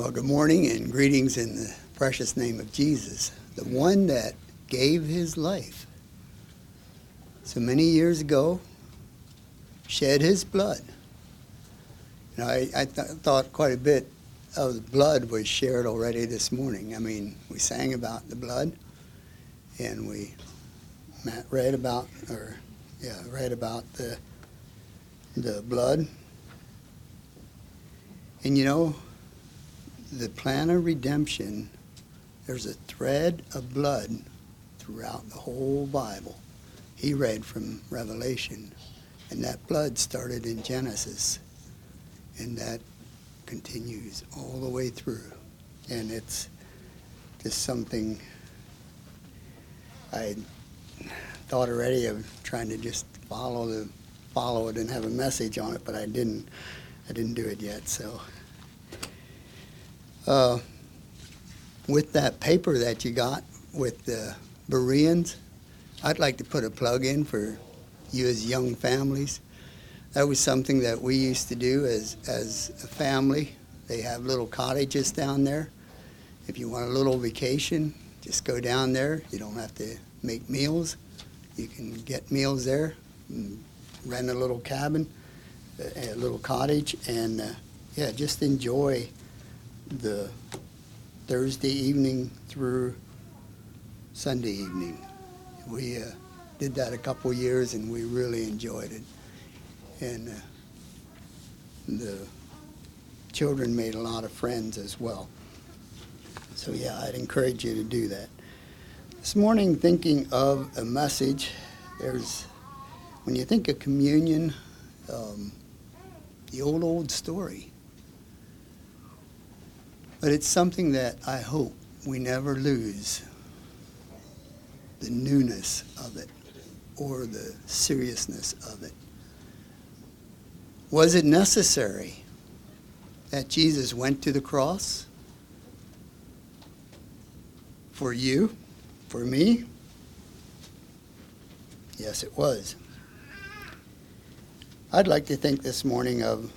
Well, good morning and greetings in the precious name of Jesus, the one that gave his life so many years ago, shed his blood. You know, I, I th- thought quite a bit of the blood was shared already this morning. I mean, we sang about the blood, and we read about, or yeah, read about the the blood. And you know, the plan of redemption, there's a thread of blood throughout the whole Bible. He read from Revelation, and that blood started in Genesis, and that continues all the way through. And it's just something I thought already of trying to just follow the follow it and have a message on it, but I didn't. I didn't do it yet. So, uh, with that paper that you got with the Bereans, I'd like to put a plug in for you as young families. That was something that we used to do as as a family. They have little cottages down there. If you want a little vacation, just go down there. You don't have to make meals. You can get meals there, rent a little cabin, a little cottage, and uh, yeah, just enjoy the Thursday evening through Sunday evening. We uh, did that a couple years, and we really enjoyed it. And uh, the children made a lot of friends as well. So yeah, I'd encourage you to do that. This morning, thinking of a message, there's when you think of communion, um, the old old story. But it's something that I hope we never lose the newness of it or the seriousness of it. Was it necessary that Jesus went to the cross for you? For me? Yes, it was. I'd like to think this morning of,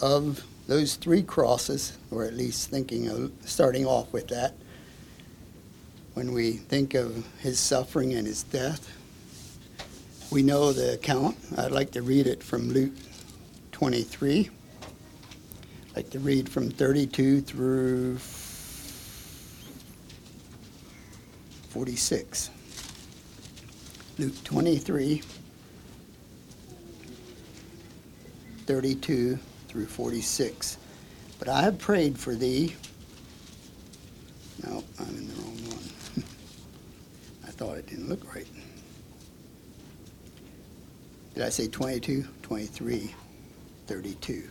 of those three crosses, or at least thinking of starting off with that. When we think of his suffering and his death, we know the account. I'd like to read it from Luke 23. I'd like to read from 32 through 46. Luke 23, 32 through 46. But I have prayed for thee. No, I'm in the wrong one. I thought it didn't look right. Did I say 22? 23, 32.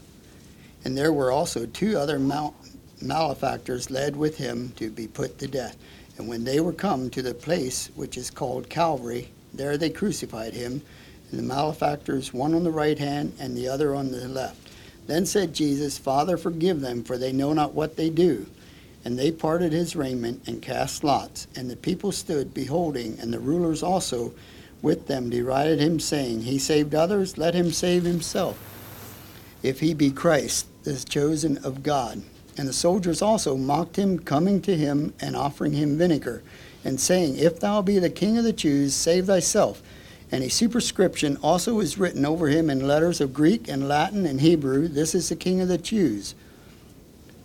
And there were also two other mal- malefactors led with him to be put to death. And when they were come to the place which is called Calvary, there they crucified him, and the malefactors, one on the right hand and the other on the left. Then said Jesus, Father, forgive them, for they know not what they do. And they parted his raiment and cast lots. And the people stood beholding, and the rulers also with them derided him, saying, He saved others, let him save himself, if he be Christ, the chosen of God. And the soldiers also mocked him, coming to him and offering him vinegar, and saying, If thou be the king of the Jews, save thyself. And a superscription also was written over him in letters of Greek and Latin and Hebrew This is the king of the Jews.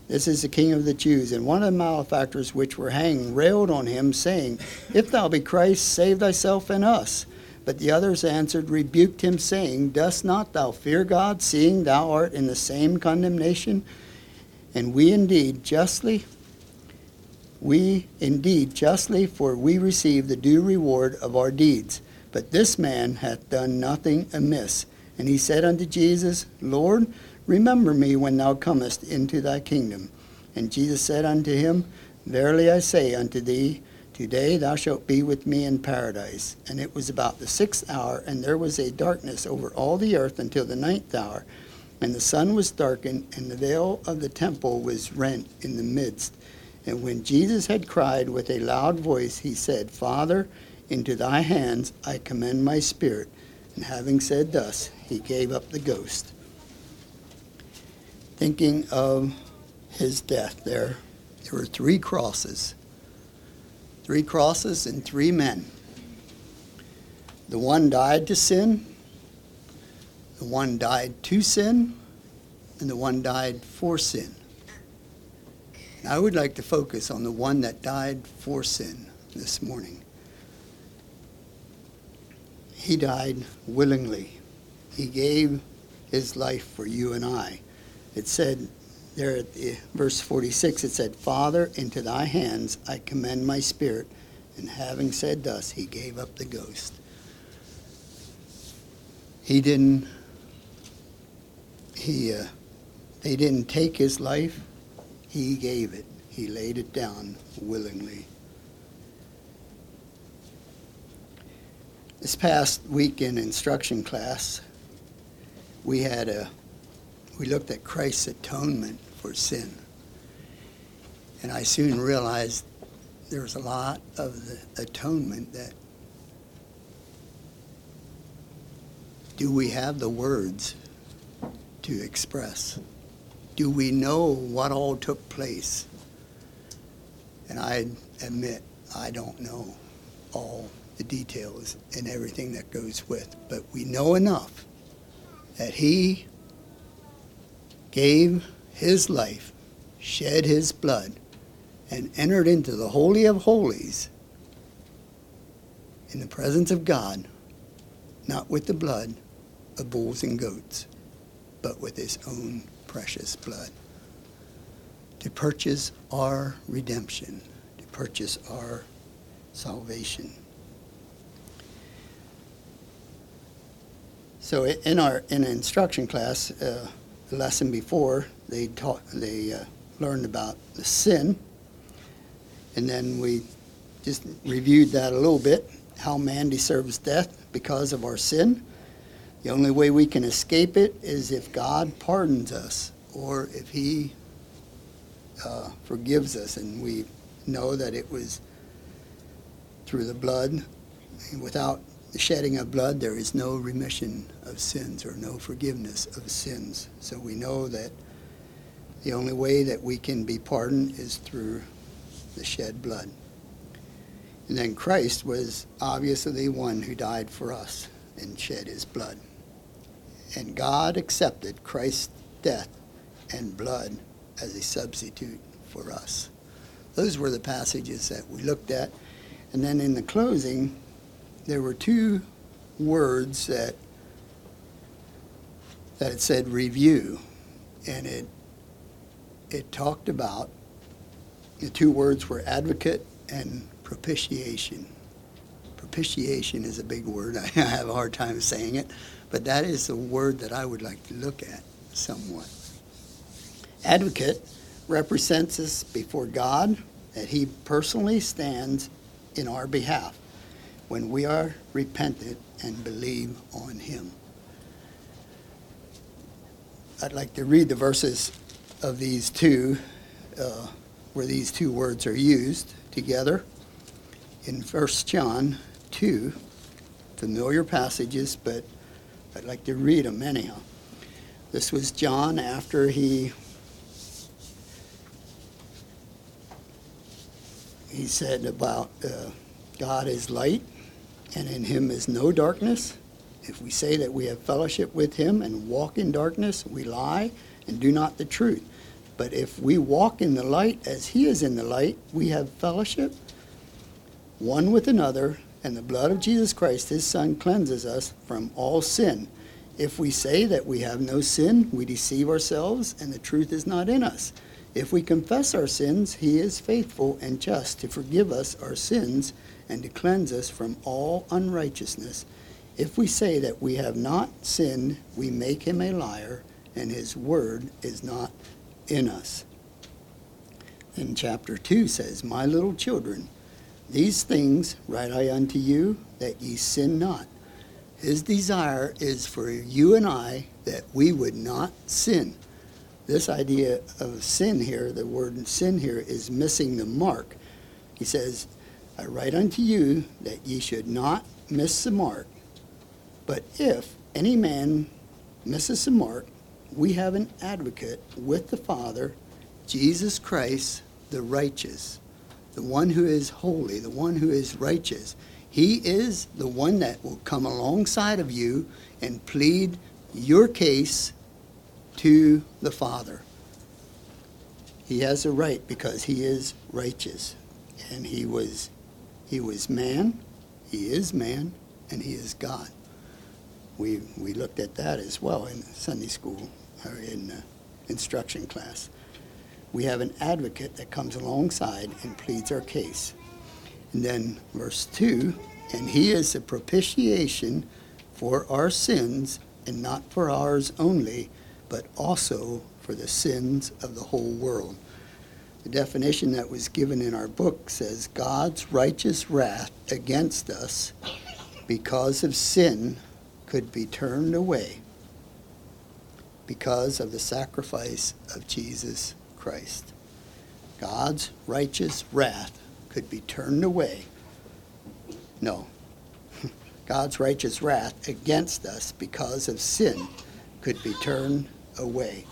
This is the king of the Jews. And one of the malefactors which were hanged railed on him, saying, If thou be Christ, save thyself and us. But the others answered, rebuked him, saying, Dost not thou fear God, seeing thou art in the same condemnation? And we indeed justly, we indeed justly, for we receive the due reward of our deeds. But this man hath done nothing amiss. And he said unto Jesus, Lord, remember me when thou comest into thy kingdom. And Jesus said unto him, Verily I say unto thee, Today thou shalt be with me in paradise. And it was about the sixth hour, and there was a darkness over all the earth until the ninth hour. And the sun was darkened, and the veil of the temple was rent in the midst. And when Jesus had cried with a loud voice, he said, Father, into thy hands I commend my spirit. And having said thus, he gave up the ghost. Thinking of his death there, there were three crosses. Three crosses and three men. The one died to sin, the one died to sin, and the one died for sin. And I would like to focus on the one that died for sin this morning. He died willingly. He gave his life for you and I. It said there at the, verse 46, it said, Father, into thy hands I commend my spirit. And having said thus, he gave up the ghost. He didn't, he, uh, they didn't take his life, he gave it. He laid it down willingly. This past week in instruction class, we had a we looked at Christ's atonement for sin. And I soon realized there was a lot of the atonement that do we have the words to express? Do we know what all took place? And I admit I don't know all the details and everything that goes with, but we know enough that he gave his life, shed his blood, and entered into the Holy of Holies in the presence of God, not with the blood of bulls and goats, but with his own precious blood to purchase our redemption, to purchase our salvation. So in our in instruction class, uh, the lesson before, they taught they uh, learned about the sin, and then we just reviewed that a little bit. How man deserves death because of our sin. The only way we can escape it is if God pardons us, or if He uh, forgives us, and we know that it was through the blood. Without the shedding of blood, there is no remission of sins or no forgiveness of sins. So we know that the only way that we can be pardoned is through the shed blood. And then Christ was obviously the one who died for us and shed his blood. And God accepted Christ's death and blood as a substitute for us. Those were the passages that we looked at. And then in the closing, there were two words that that it said review, and it it talked about the two words were advocate and propitiation. Propitiation is a big word. I have a hard time saying it, but that is the word that I would like to look at somewhat. Advocate represents us before God that he personally stands in our behalf when we are repentant and believe on him. I'd like to read the verses of these two, uh, where these two words are used together. In 1 John 2, familiar passages, but I'd like to read them anyhow. This was John after he he said about uh, God is light and in him is no darkness. If we say that we have fellowship with him and walk in darkness, we lie and do not the truth. But if we walk in the light as he is in the light, we have fellowship one with another, and the blood of Jesus Christ, his Son, cleanses us from all sin. If we say that we have no sin, we deceive ourselves, and the truth is not in us. If we confess our sins, he is faithful and just to forgive us our sins and to cleanse us from all unrighteousness. If we say that we have not sinned, we make him a liar, and his word is not in us. And chapter 2 says, My little children, these things write I unto you, that ye sin not. His desire is for you and I that we would not sin this idea of sin here, the word sin here, is missing the mark. He says, I write unto you that ye should not miss the mark. But if any man misses the mark, we have an advocate with the Father, Jesus Christ, the righteous, the one who is holy, the one who is righteous. He is the one that will come alongside of you and plead your case to the Father. He has a right because he is righteous. And he was he was man, he is man, and he is God. We we looked at that as well in Sunday school or in uh, instruction class. We have an advocate that comes alongside and pleads our case. And then verse 2 and he is a propitiation for our sins, and not for ours only, but also for the sins of the whole world. The definition that was given in our book says God's righteous wrath against us because of sin could be turned away because of the sacrifice of Jesus Christ. God's righteous wrath could be turned away. No. God's righteous wrath against us because of sin could be turned away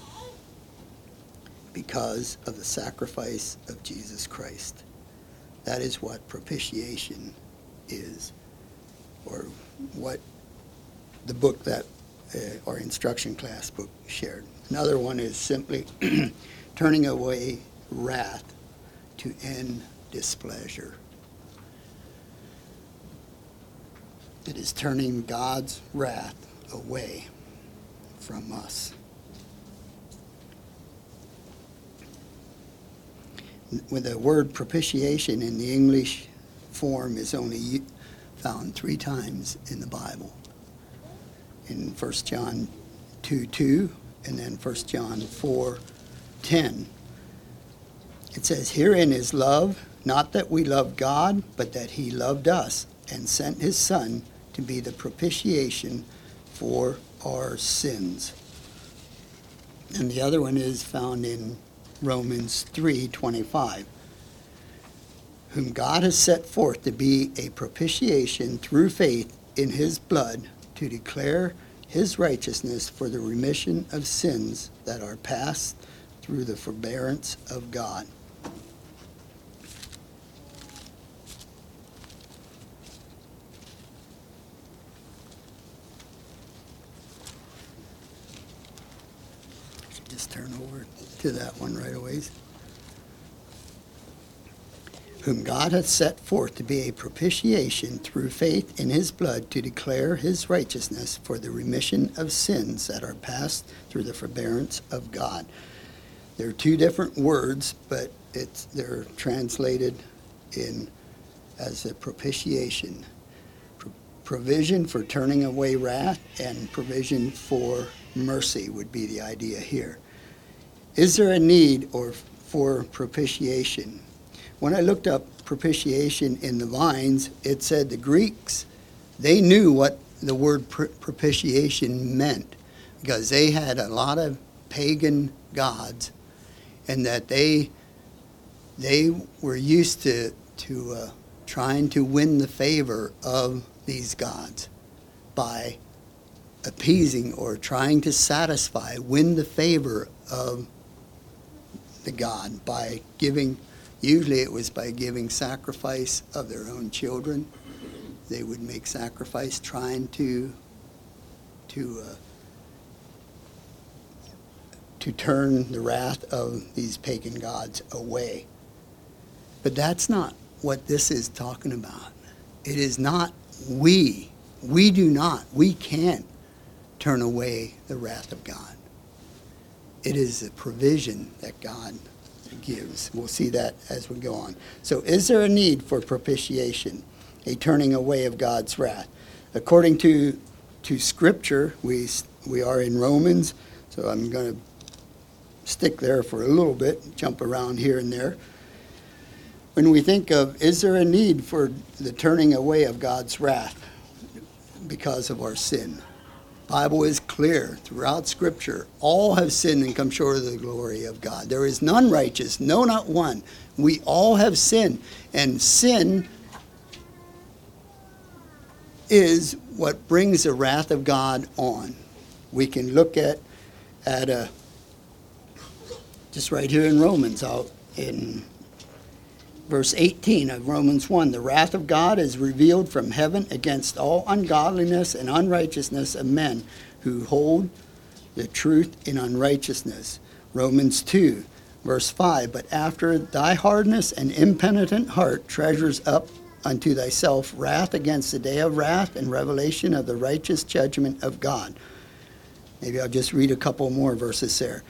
because of the sacrifice of Jesus Christ. That is what propitiation is, or what the book that uh, our instruction class book shared. Another one is simply turning away wrath to end displeasure. It is turning God's wrath away from us. With the word propitiation in the English form is only found three times in the Bible. In 1 John 2 2 and then 1 John 4 10. It says, Herein is love, not that we love God, but that He loved us and sent His Son to be the propitiation for our sins. And the other one is found in Romans 3:25 whom God has set forth to be a propitiation through faith in his blood to declare his righteousness for the remission of sins that are past through the forbearance of God. Just turn over to that one right away. Whom God hath set forth to be a propitiation through faith in his blood to declare his righteousness for the remission of sins that are past through the forbearance of God. There are two different words, but it's they're translated in as a propitiation. Pro- provision for turning away wrath and provision for mercy would be the idea here. Is there a need or for propitiation? When I looked up propitiation in the lines, it said the Greeks, they knew what the word propitiation meant because they had a lot of pagan gods and that they they were used to to uh, trying to win the favor of these gods by appeasing or trying to satisfy, win the favor of the God by giving, usually it was by giving sacrifice of their own children. They would make sacrifice trying to, to, uh, to turn the wrath of these pagan gods away. But that's not what this is talking about. It is not we. We do not. We can't turn away the wrath of God. It is a provision that God gives. We'll see that as we go on. So, is there a need for propitiation, a turning away of God's wrath? According to to Scripture, we we are in Romans, so I'm going to stick there for a little bit, jump around here and there. When we think of, is there a need for the turning away of God's wrath because of our sin? Bible is clear throughout Scripture. All have sinned and come short of the glory of God. There is none righteous, no, not one. We all have sinned, and sin is what brings the wrath of God on. We can look at at a just right here in Romans, out in verse 18 of Romans 1 the wrath of God is revealed from heaven against all ungodliness and unrighteousness of men who hold the truth in unrighteousness. Romans 2, verse 5 But after thy hardness and impenitent heart treasures up unto thyself wrath against the day of wrath and revelation of the righteous judgment of God. Maybe I'll just read a couple more verses there.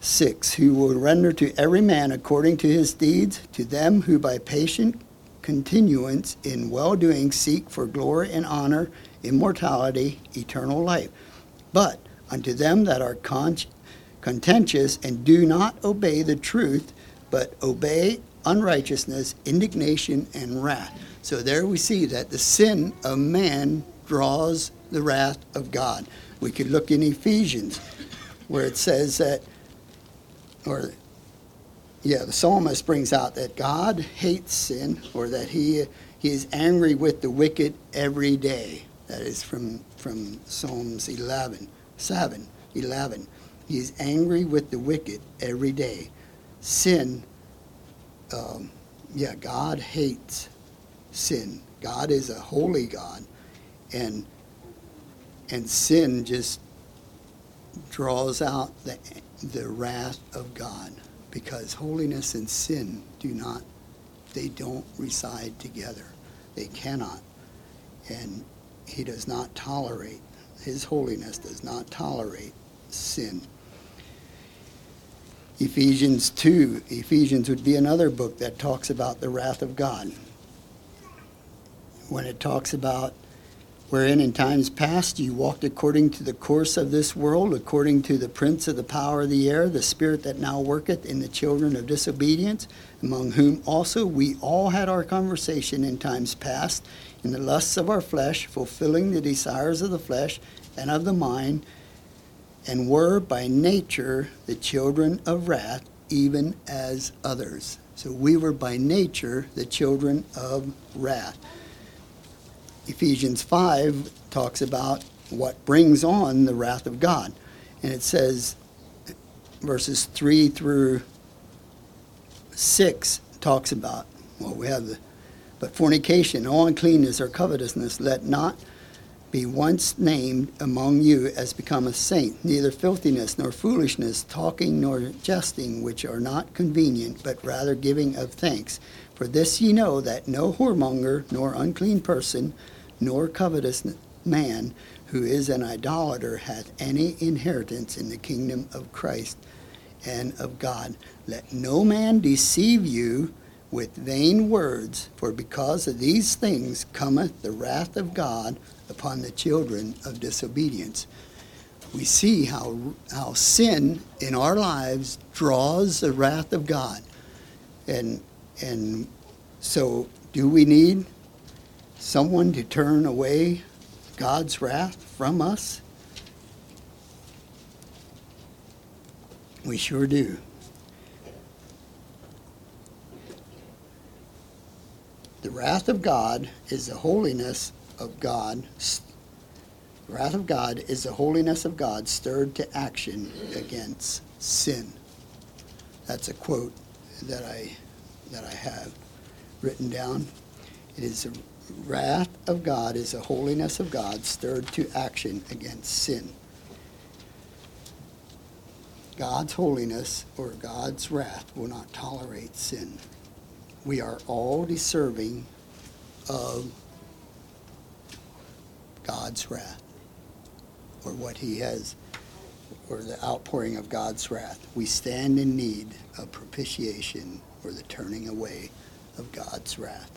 6 Who will render to every man according to his deeds, to them who by patient continuance in well doing seek for glory and honor, immortality, eternal life. But unto them that are con- contentious and do not obey the truth, but obey unrighteousness, indignation, and wrath. So there we see that the sin of man draws the wrath of God. We could look in Ephesians where it says that or yeah, the psalmist brings out that God hates sin, or that he he is angry with the wicked every day. That is from from Psalms 11, 7, 11. He is angry with the wicked every day. Sin, um, yeah, God hates sin. God is a holy God, and and sin just draws out the the wrath of God because holiness and sin do not, they don't reside together. They cannot. And he does not tolerate, his holiness does not tolerate sin. Ephesians 2, Ephesians would be another book that talks about the wrath of God. When it talks about wherein in times past you walked according to the course of this world, according to the prince of the power of the air, the spirit that now worketh in the children of disobedience, among whom also we all had our conversation in times past, in the lusts of our flesh, fulfilling the desires of the flesh and of the mind, and were by nature the children of wrath, even as others. So we were by nature the children of wrath. Ephesians 5 talks about what brings on the wrath of God. And it says, verses 3 through 6 talks about, well, we have the, but fornication, all uncleanness or covetousness, let not be once named among you as become a saint, neither filthiness nor foolishness, talking nor jesting, which are not convenient, but rather giving of thanks. For this ye know that no whoremonger nor unclean person, nor covetous man who is an idolater hath any inheritance in the kingdom of Christ and of God. Let no man deceive you with vain words, for because of these things cometh the wrath of God upon the children of disobedience. We see how, how sin in our lives draws the wrath of God. And, and so, do we need someone to turn away God's wrath from us? We sure do. Wrath of God is the holiness of God. The wrath of God is the holiness of God stirred to action against sin. That's a quote that I that I have written down. It is the wrath of God is the holiness of God stirred to action against sin. God's holiness or God's wrath will not tolerate sin. We are all deserving of God's wrath or what he has or the outpouring of God's wrath. We stand in need of propitiation or the turning away of God's wrath.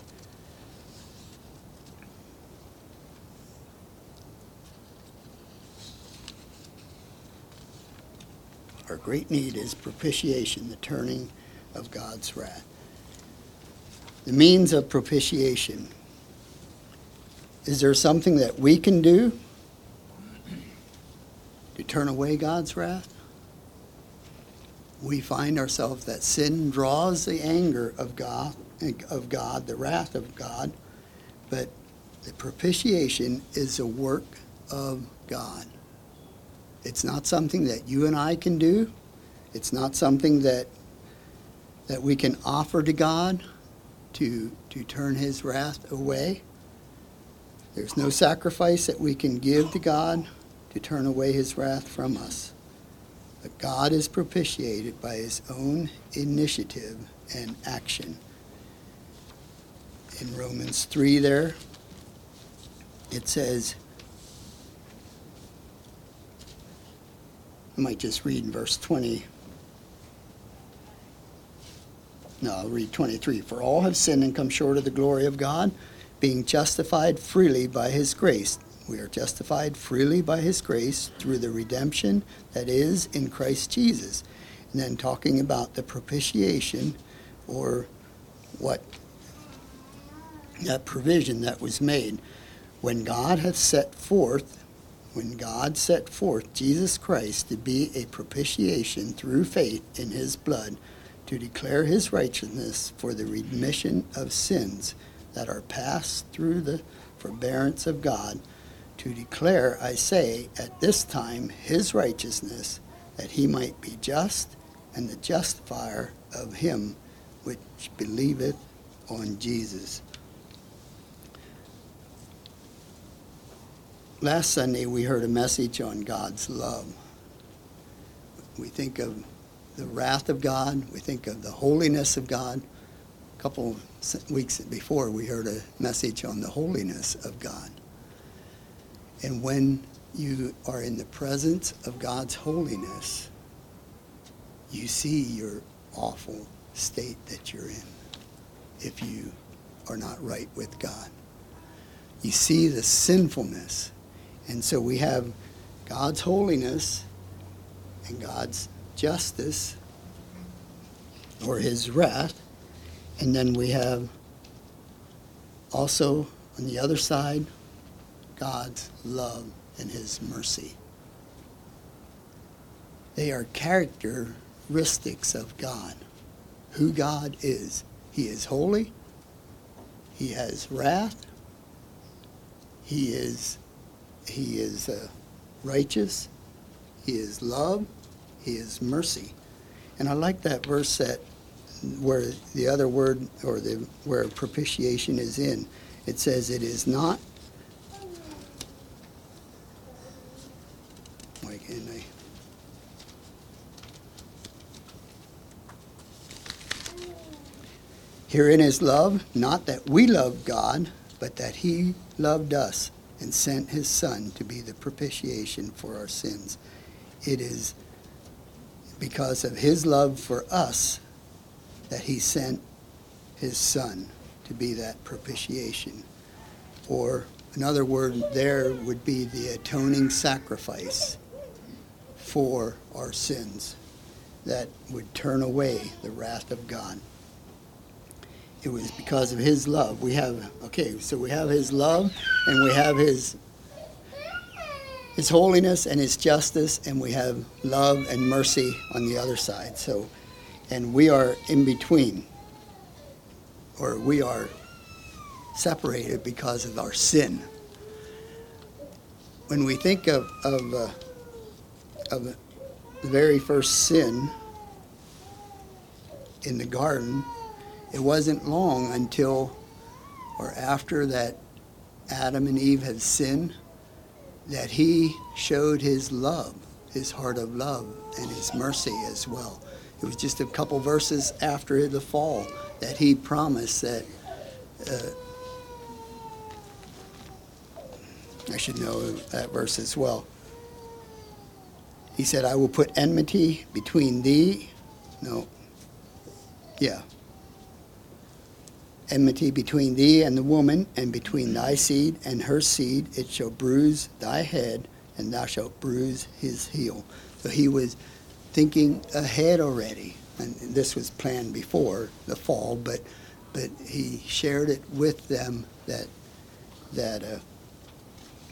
Our great need is propitiation, the turning of God's wrath. The means of propitiation. Is there something that we can do to turn away God's wrath? We find ourselves that sin draws the anger of God, of God, the wrath of God, but the propitiation is a work of God. It's not something that you and I can do. It's not something that that we can offer to God to to turn his wrath away. There's no sacrifice that we can give to God to turn away his wrath from us. But God is propitiated by his own initiative and action. In Romans 3 there, it says, I might just read verse 20. No, I'll read 23. For all have sinned and come short of the glory of God, being justified freely by his grace. We are justified freely by his grace through the redemption that is in Christ Jesus. And then talking about the propitiation or what that provision that was made. When God hath set forth when God set forth Jesus Christ to be a propitiation through faith in his blood, to declare his righteousness for the remission of sins that are passed through the forbearance of God, to declare, I say, at this time his righteousness, that he might be just and the justifier of him which believeth on Jesus. Last Sunday, we heard a message on God's love. We think of the wrath of God, we think of the holiness of God. A couple weeks before, we heard a message on the holiness of God. And when you are in the presence of God's holiness, you see your awful state that you're in if you are not right with God. You see the sinfulness and so we have God's holiness and God's justice or his wrath. And then we have also on the other side God's love and his mercy. They are characteristics of God, who God is. He is holy, he has wrath, he is he is uh, righteous. He is love. He is mercy. And I like that verse that where the other word or the where propitiation is in. It says it is not. Why can't I? Herein is love, not that we love God, but that He loved us and sent his Son to be the propitiation for our sins. It is because of his love for us that he sent his Son to be that propitiation. Or another word there would be the atoning sacrifice for our sins that would turn away the wrath of God it was because of his love. We have okay, so we have his love and we have his his holiness and his justice and we have love and mercy on the other side. So and we are in between or we are separated because of our sin. When we think of of, uh, of the very first sin in the garden, it wasn't long until or after that Adam and Eve had sinned that he showed his love, his heart of love, and his mercy as well. It was just a couple verses after the fall that he promised that. Uh, I should know that verse as well. He said, I will put enmity between thee. No. Yeah enmity between thee and the woman, and between thy seed and her seed. It shall bruise thy head, and thou shalt bruise his heel. So he was thinking ahead already, and this was planned before the fall, but but he shared it with them that that uh,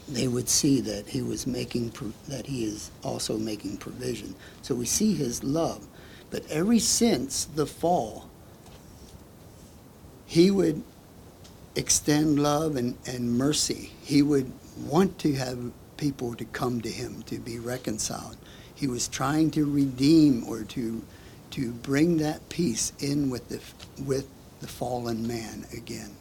they would see that he was making that he is also making provision. So we see his love, but ever since the fall he would extend love and, and mercy. He would want to have people to come to him to be reconciled. He was trying to redeem or to to bring that peace in with the with the fallen man again.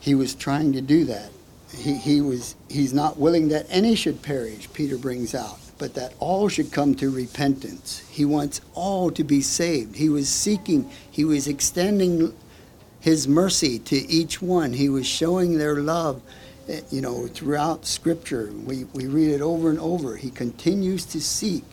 He was trying to do that. He, he was he's not willing that any should perish, Peter brings out, but that all should come to repentance. He wants all to be saved. He was seeking, he was extending his mercy to each one. He was showing their love you know, throughout Scripture, we, we read it over and over. He continues to seek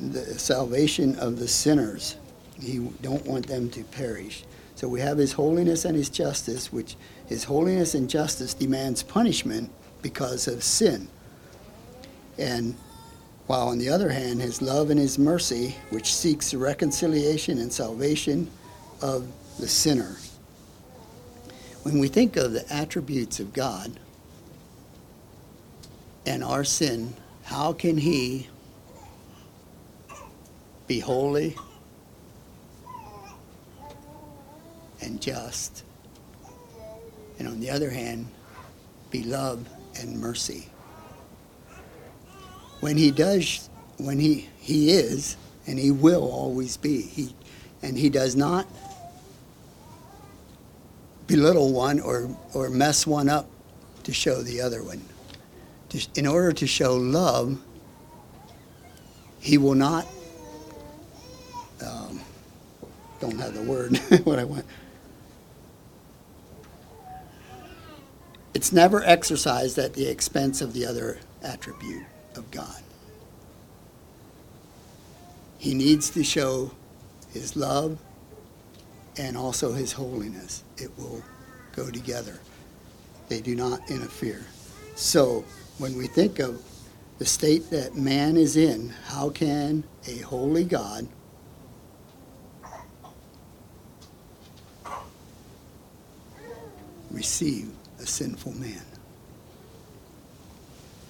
the salvation of the sinners. He don't want them to perish. So we have his holiness and his justice, which his holiness and justice demands punishment because of sin. And while on the other hand, his love and his mercy, which seeks the reconciliation and salvation of the sinner. When we think of the attributes of God and our sin, how can he be holy and just, and on the other hand, be love and mercy. When he does, when he, he is, and he will always be, he, and he does not belittle one or, or mess one up to show the other one. In order to show love, he will not um, don't have the word what I want. It's never exercised at the expense of the other attribute of God. He needs to show his love and also his holiness. It will go together. They do not interfere. So when we think of the state that man is in, how can a holy God receive a sinful man.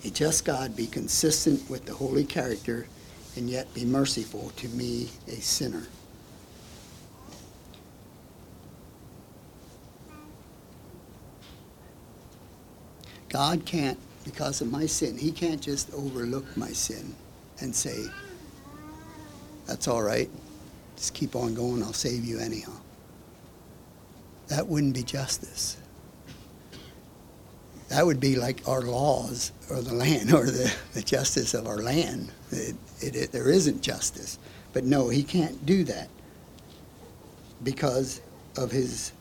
A just God be consistent with the holy character and yet be merciful to me, a sinner. God can't, because of my sin, He can't just overlook my sin and say, that's all right, just keep on going, I'll save you anyhow. That wouldn't be justice that would be like our laws or the land or the, the justice of our land. It, it, it, there isn't justice. But no, he can't do that because of his,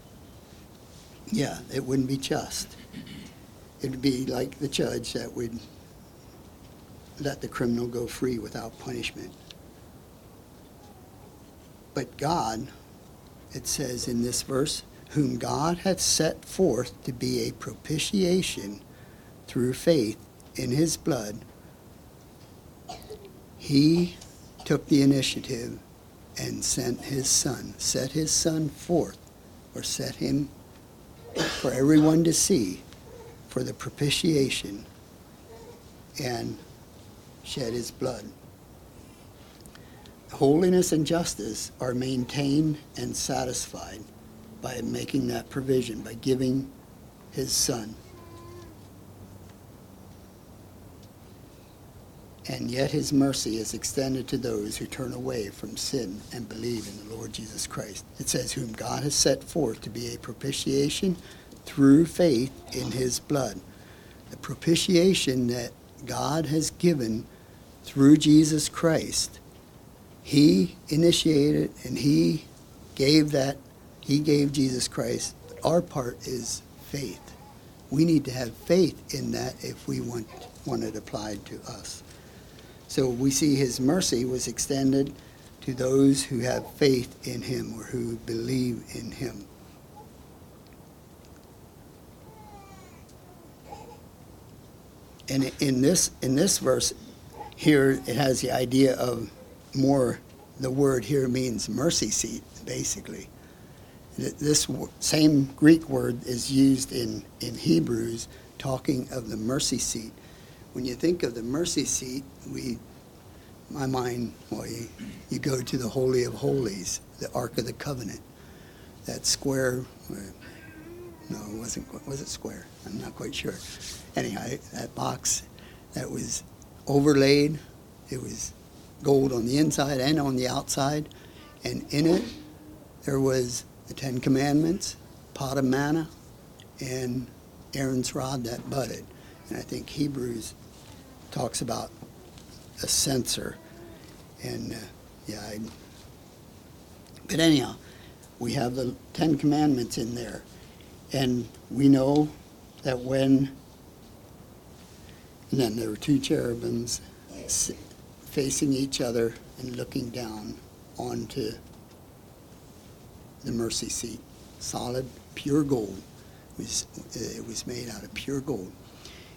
yeah, it wouldn't be just. It would be like the judge that would let the criminal go free without punishment. But God, it says in this verse, whom God hath set forth to be a propitiation through faith in his blood, he took the initiative and sent his son, set his son forth, or set him for everyone to see for the propitiation and shed his blood. Holiness and justice are maintained and satisfied by making that provision, by giving his son. And yet his mercy is extended to those who turn away from sin and believe in the Lord Jesus Christ. It says, Whom God has set forth to be a propitiation through faith in his blood. The propitiation that God has given through Jesus Christ, he initiated and he gave that he gave Jesus Christ. Our part is faith. We need to have faith in that if we want, want it applied to us. So we see his mercy was extended to those who have faith in him or who believe in him. And in this in this verse here it has the idea of more the word here means mercy seat basically this same Greek word is used in, in Hebrews talking of the mercy seat. When you think of the mercy seat, we, my mind, well, you, you go to the Holy of Holies, the Ark of the Covenant, that square, no, it wasn't, was it square? I'm not quite sure. Anyhow, that box that was overlaid. It was gold on the inside and on the outside. And in it, there was the Ten Commandments, pot of manna, and Aaron's rod that budded. And I think Hebrews talks about a censer. And uh, yeah, I, but anyhow, we have the Ten Commandments in there. And we know that when, and then there were two cherubims facing each other and looking down onto the mercy seat. Solid, pure gold. It was, it was made out of pure gold.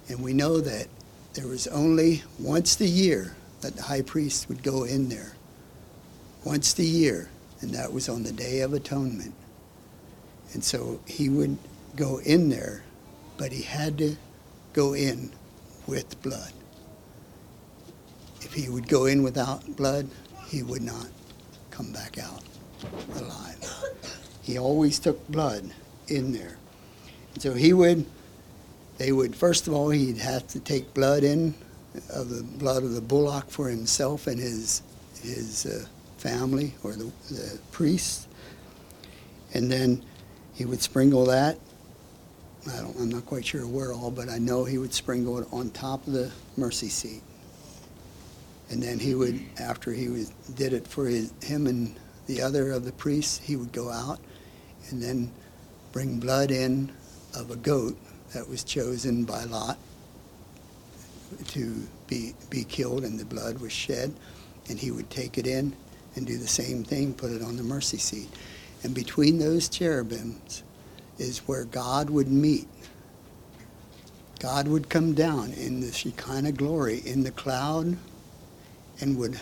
And we know that there was only once a year that the high priest would go in there. Once a year, and that was on the Day of Atonement. And so he would go in there, but he had to go in with blood. If he would go in without blood, he would not come back out alive. He always took blood in there. And so he would, they would, first of all, he'd have to take blood in, of the blood of the bullock for himself and his, his uh, family or the, the priest. And then he would sprinkle that. I don't, I'm not quite sure where all, but I know he would sprinkle it on top of the mercy seat. And then he would, after he was, did it for his, him and the other of the priests, he would go out and then bring blood in of a goat that was chosen by Lot to be, be killed, and the blood was shed. And he would take it in and do the same thing, put it on the mercy seat. And between those cherubims is where God would meet. God would come down in the Shekinah glory in the cloud and would,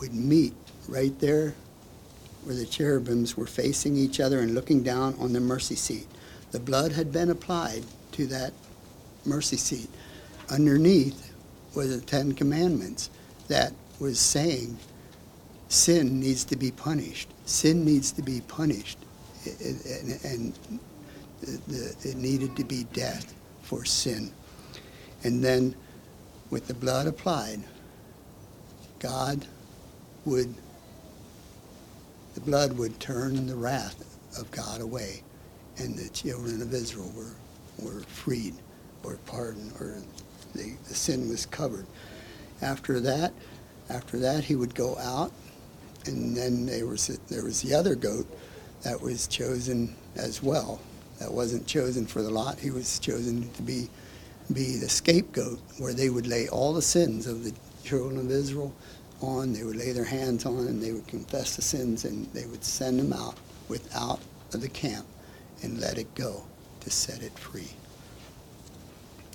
would meet right there where the cherubims were facing each other and looking down on the mercy seat. The blood had been applied to that mercy seat. Underneath were the Ten Commandments that was saying sin needs to be punished. Sin needs to be punished. And it needed to be death for sin. And then with the blood applied, God would, the blood would turn the wrath of God away, and the children of Israel were, were freed or pardoned, or the, the sin was covered. After that, after that, he would go out, and then there was there was the other goat that was chosen as well. That wasn't chosen for the lot. He was chosen to be be the scapegoat, where they would lay all the sins of the children of Israel on, they would lay their hands on, and they would confess the sins, and they would send them out without of the camp and let it go to set it free.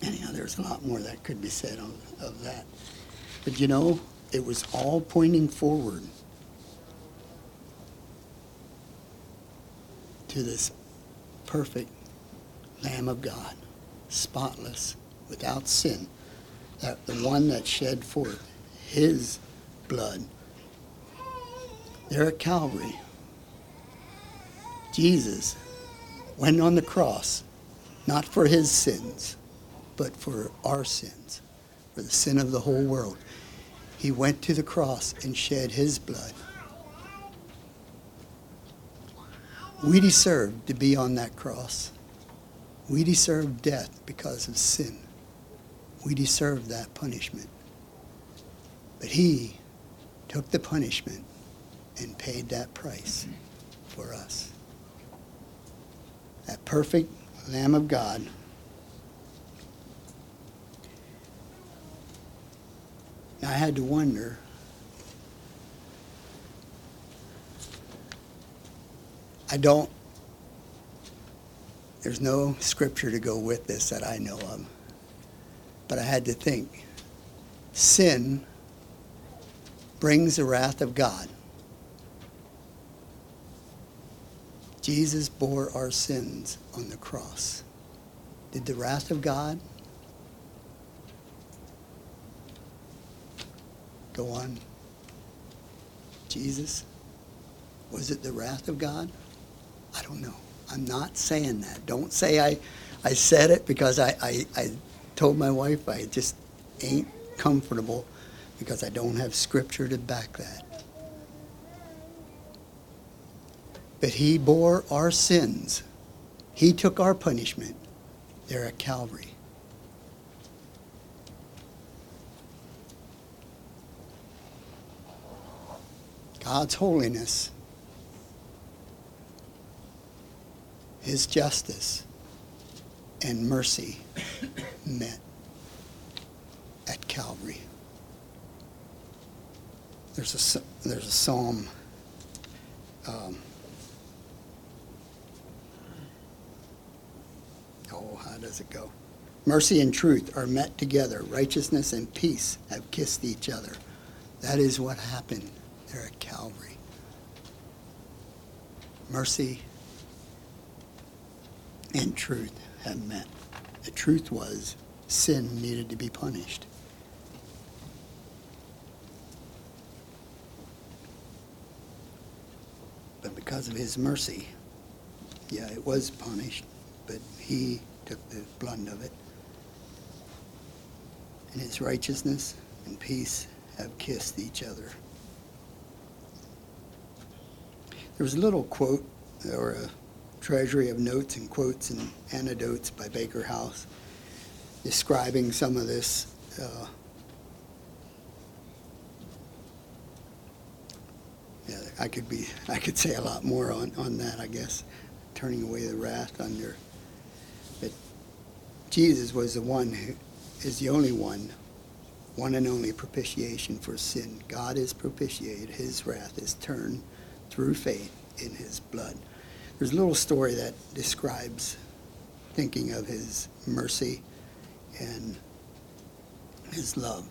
Anyhow, there's a lot more that could be said on, of that. But you know, it was all pointing forward to this perfect Lamb of God, spotless, without sin, that the one that shed forth his blood. There at Calvary, Jesus went on the cross, not for his sins, but for our sins, for the sin of the whole world. He went to the cross and shed his blood. We deserved to be on that cross. We deserved death because of sin. We deserved that punishment. But he took the punishment and paid that price for us. That perfect Lamb of God. I had to wonder I don't, there's no scripture to go with this that I know of. But I had to think sin brings the wrath of God. Jesus bore our sins on the cross. Did the wrath of God go on Jesus? Was it the wrath of God? I don't know. I'm not saying that. Don't say I, I said it because I, I, I told my wife I just ain't comfortable because I don't have scripture to back that. But he bore our sins. He took our punishment there at Calvary. God's holiness, His justice, and mercy met at Calvary. There's a, there's a psalm. Um, oh, how does it go? Mercy and truth are met together. Righteousness and peace have kissed each other. That is what happened there at Calvary. Mercy and truth have met. The truth was sin needed to be punished. But because of his mercy, yeah, it was punished, but he took the blunt of it. And his righteousness and peace have kissed each other. There was a little quote or a treasury of notes and quotes and anecdotes by Baker House describing some of this. Uh, yeah, I could be, I could say a lot more on, on that, I guess, turning away the wrath under. But Jesus was the one who is the only one, one and only propitiation for sin. God is propitiated, his wrath is turned through faith in his blood. There's a little story that describes thinking of his mercy and his love.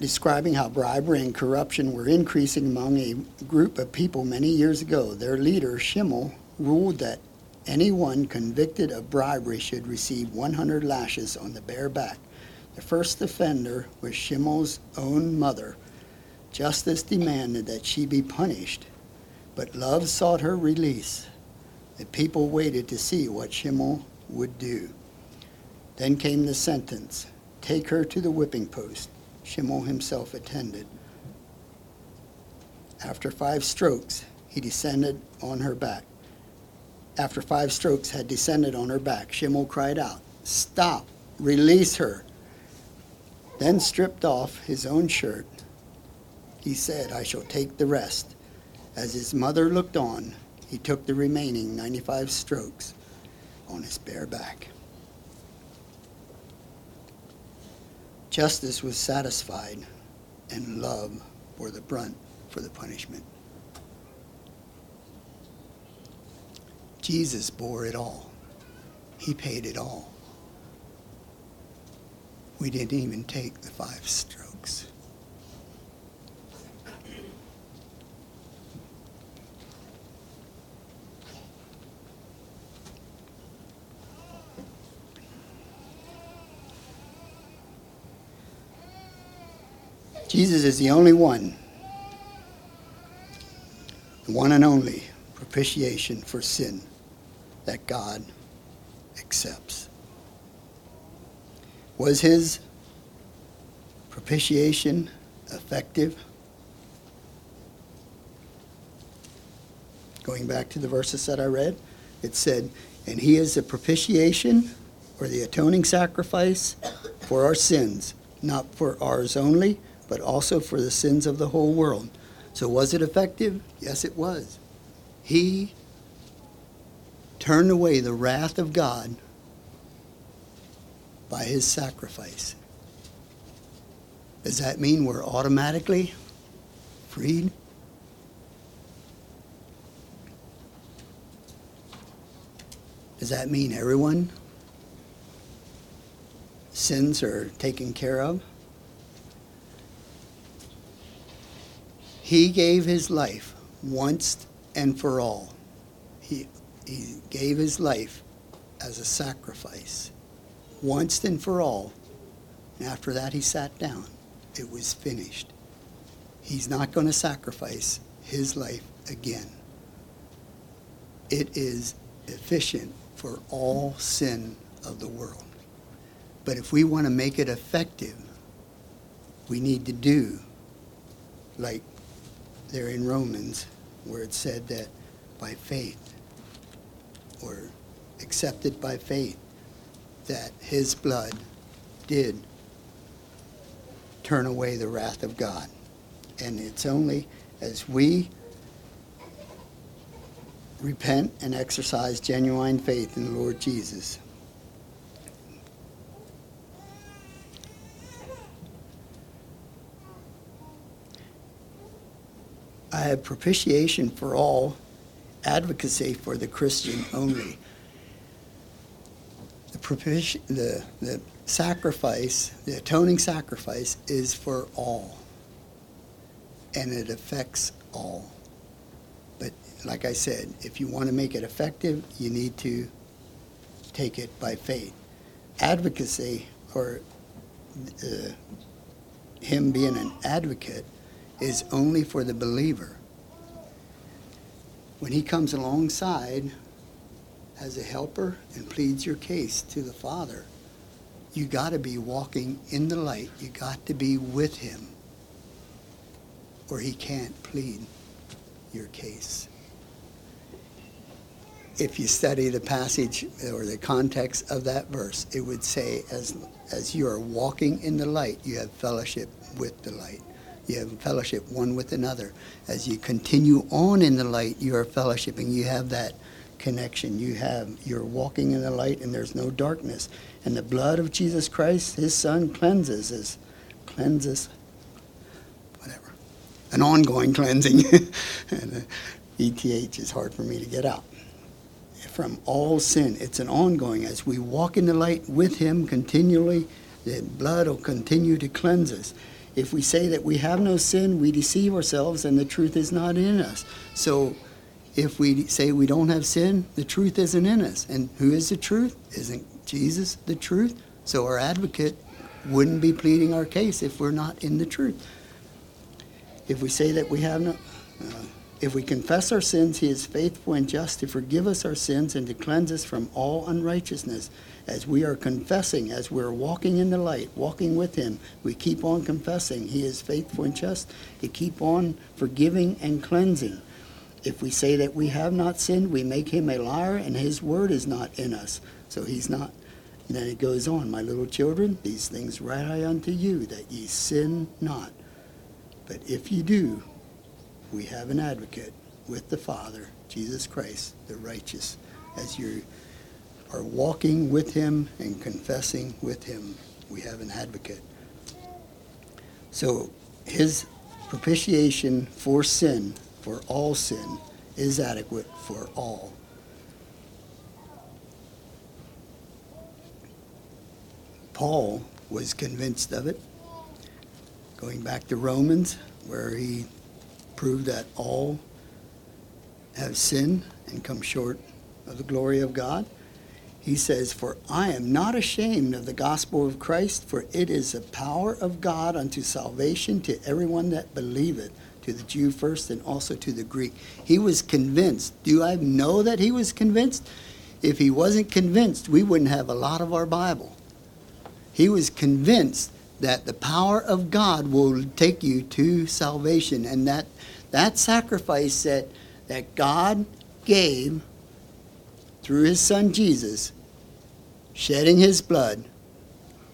Describing how bribery and corruption were increasing among a group of people many years ago. Their leader, Shamyl, ruled that anyone convicted of bribery should receive 100 lashes on the bare back. The first offender was Shamyl's own mother, Justice demanded that she be punished, but love sought her release. The people waited to see what Shamyl would do. Then came the sentence take her to the whipping post. Shamyl himself attended. After five strokes, he descended on her back. After five strokes had descended on her back, Shamyl cried out, Stop! Release her! Then stripped off his own shirt he said, I shall take the rest. As his mother looked on, he took the remaining 95 strokes on his bare back. Justice was satisfied, and love bore the brunt for the punishment. Jesus bore it all. He paid it all. We didn't even take the five strokes. Jesus is the only one, the one and only propitiation for sin that God accepts. Was his propitiation effective? Going back to the verses that I read, it said, And he is the propitiation or the atoning sacrifice for our sins, not for ours only but also for the sins of the whole world. So, was it effective? Yes, it was. He turned away the wrath of God by his sacrifice. Does that mean we're automatically freed? Does that mean everyone sins are taken care of? He gave his life once and for all. He, he gave his life as a sacrifice once and for all. And after that, he sat down. It was finished. He's not going to sacrifice his life again. It is efficient for all sin of the world. But if we want to make it effective, we need to do like there in Romans, where it said that by faith, or accepted by faith, that his blood did turn away the wrath of God. And it's only as we repent and exercise genuine faith in the Lord Jesus. I have propitiation for all, advocacy for the Christian only. The, propiti- the, the sacrifice, the atoning sacrifice, is for all, and it affects all. But like I said, if you want to make it effective, you need to take it by faith. Advocacy, or uh, him being an advocate, is only for the believer. When he comes alongside as a helper and pleads your case to the Father, you got to be walking in the light. You got to be with him, or he can't plead your case. If you study the passage or the context of that verse, it would say, as, as you are walking in the light, you have fellowship with the light. You have fellowship one with another. As you continue on in the light, you are fellowshipping. You have that connection. You have you're walking in the light, and there's no darkness. And the blood of Jesus Christ, His Son, cleanses us, cleanses, whatever, an ongoing cleansing. and uh, ETH is hard for me to get out. From all sin, it's an ongoing. As we walk in the light with Him continually, the blood will continue to cleanse us. If we say that we have no sin, we deceive ourselves and the truth is not in us. So if we say we don't have sin, the truth isn't in us. And who is the truth? Isn't Jesus the truth? So our advocate wouldn't be pleading our case if we're not in the truth. If we say that we have no, uh, if we confess our sins, he is faithful and just to forgive us our sins and to cleanse us from all unrighteousness as we are confessing, as we're walking in the light, walking with Him, we keep on confessing. He is faithful and just to keep on forgiving and cleansing. If we say that we have not sinned, we make Him a liar, and His word is not in us. So He's not. And then it goes on, My little children, these things write I unto you, that ye sin not. But if ye do, we have an advocate with the Father, Jesus Christ, the righteous, as you are walking with him and confessing with him. We have an advocate. So his propitiation for sin, for all sin, is adequate for all. Paul was convinced of it. Going back to Romans, where he proved that all have sinned and come short of the glory of God. He says, For I am not ashamed of the gospel of Christ, for it is the power of God unto salvation to everyone that believeth, to the Jew first and also to the Greek. He was convinced. Do I know that he was convinced? If he wasn't convinced, we wouldn't have a lot of our Bible. He was convinced that the power of God will take you to salvation and that that sacrifice that, that God gave through his son Jesus shedding his blood,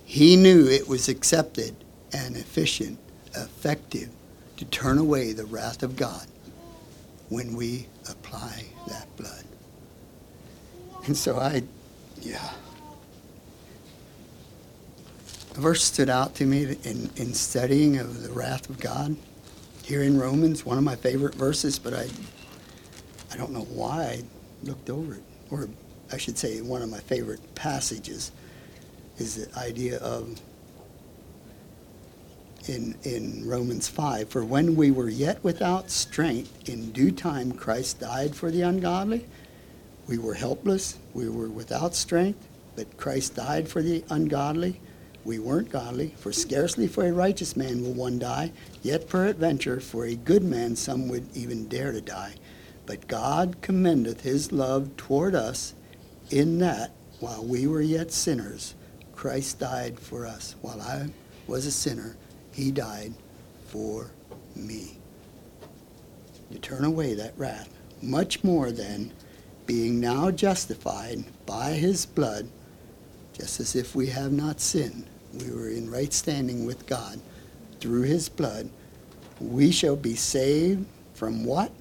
he knew it was accepted and efficient, effective to turn away the wrath of God when we apply that blood. And so I, yeah. The verse stood out to me in, in studying of the wrath of God here in Romans, one of my favorite verses, but I, I don't know why I looked over it, or I should say, one of my favorite passages is the idea of in, in Romans 5 For when we were yet without strength, in due time Christ died for the ungodly. We were helpless, we were without strength, but Christ died for the ungodly. We weren't godly, for scarcely for a righteous man will one die, yet peradventure for a good man some would even dare to die. But God commendeth his love toward us in that while we were yet sinners, Christ died for us. While I was a sinner, he died for me. You turn away that wrath, much more than being now justified by his blood, just as if we have not sinned, we were in right standing with God through his blood, we shall be saved from what?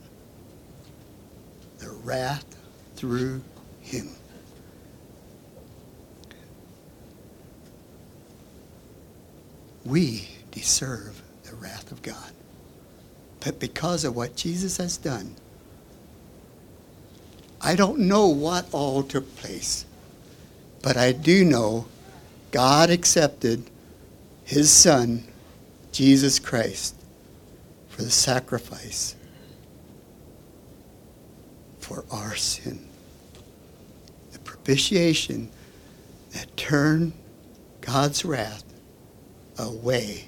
The wrath through him. We deserve the wrath of God. But because of what Jesus has done, I don't know what all took place, but I do know God accepted his son, Jesus Christ, for the sacrifice for our sin. The propitiation that turned God's wrath away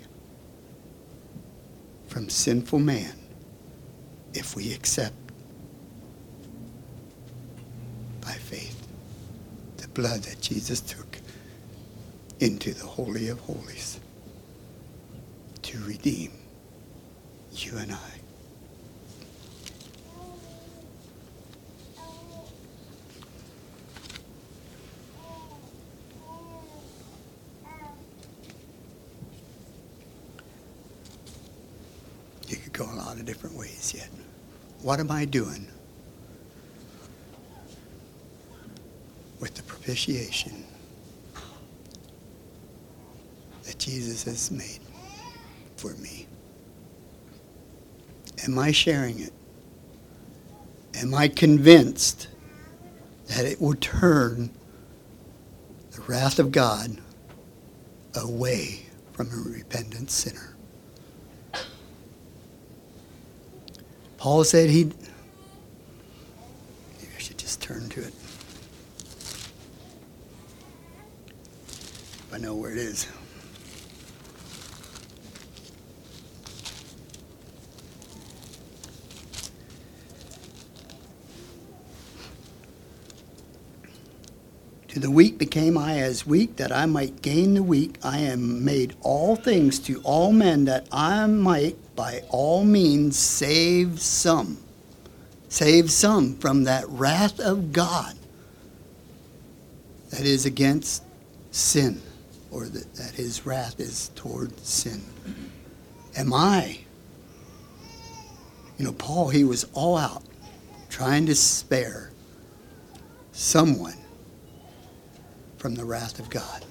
from sinful man if we accept by faith the blood that Jesus took into the Holy of Holies to redeem you and I. You could go a lot of different ways yet. What am I doing with the propitiation that Jesus has made for me? Am I sharing it? Am I convinced that it will turn the wrath of God away from a repentant sinner? Paul said he. Maybe I should just turn to it. I know where it is. To the weak became I as weak, that I might gain the weak. I am made all things to all men, that I might by all means save some. Save some from that wrath of God that is against sin, or that, that his wrath is toward sin. Am I? You know, Paul, he was all out trying to spare someone from the wrath of God.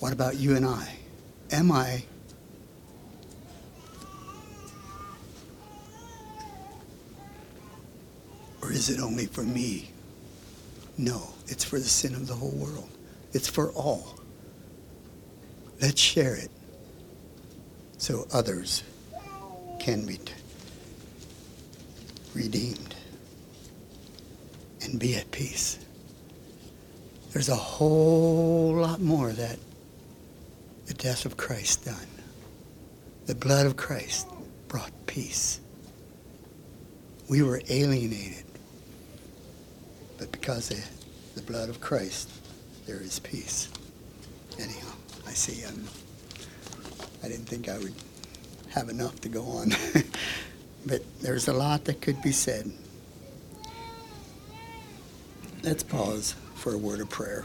What about you and I? Am I Or is it only for me? No, it's for the sin of the whole world. It's for all. Let's share it so others can be t- redeemed and be at peace. There's a whole lot more that the death of Christ done. The blood of Christ brought peace. We were alienated, but because of the blood of Christ, there is peace. Anyhow, I see. I'm, I didn't think I would have enough to go on, but there's a lot that could be said. Let's pause for a word of prayer.